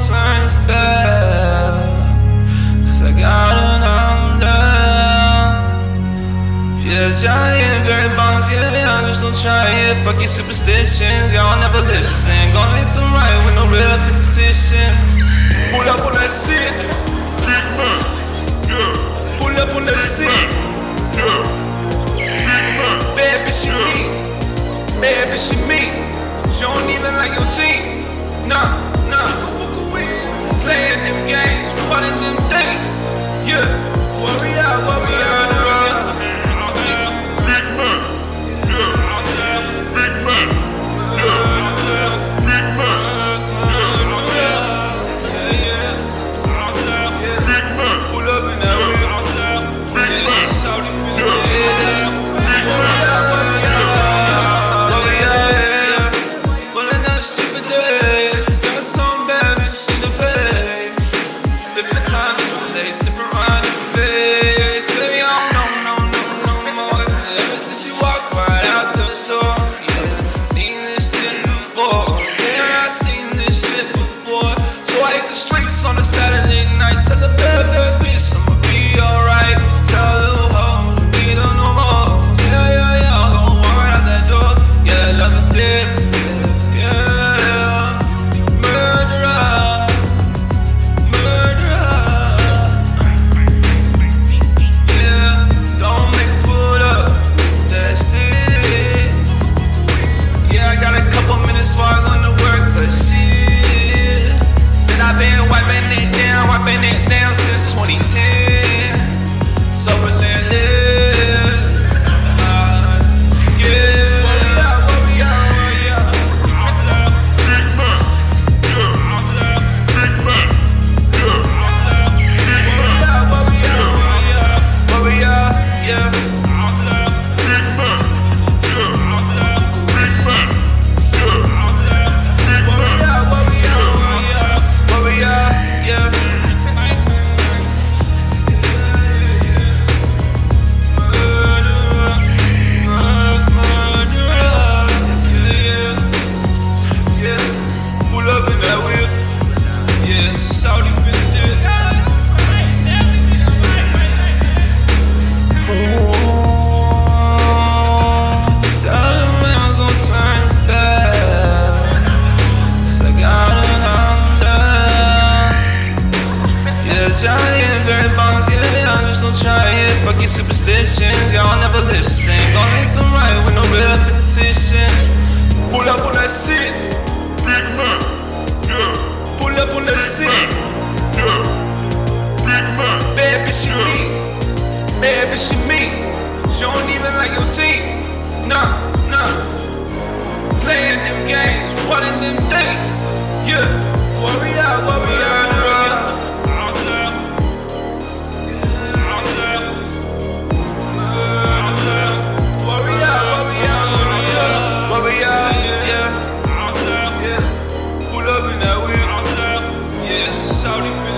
signs bell. Cause I got an umbrella. Yeah, giant berry bombs, yeah, I'm just gonna try it. Fuck your superstitions, y'all never listen. Gonna hit the right with no repetition. superstitions. Y'all never listen. Gonna make them right with no repetition. Pull up on that seat. Big man. Yeah. Pull up on that seat. Yeah. Big man. Baby, she yeah. me. Bad bitch she me. She don't even like your team. Nah, nah. Playing them games, running them things. Yeah. Saudi.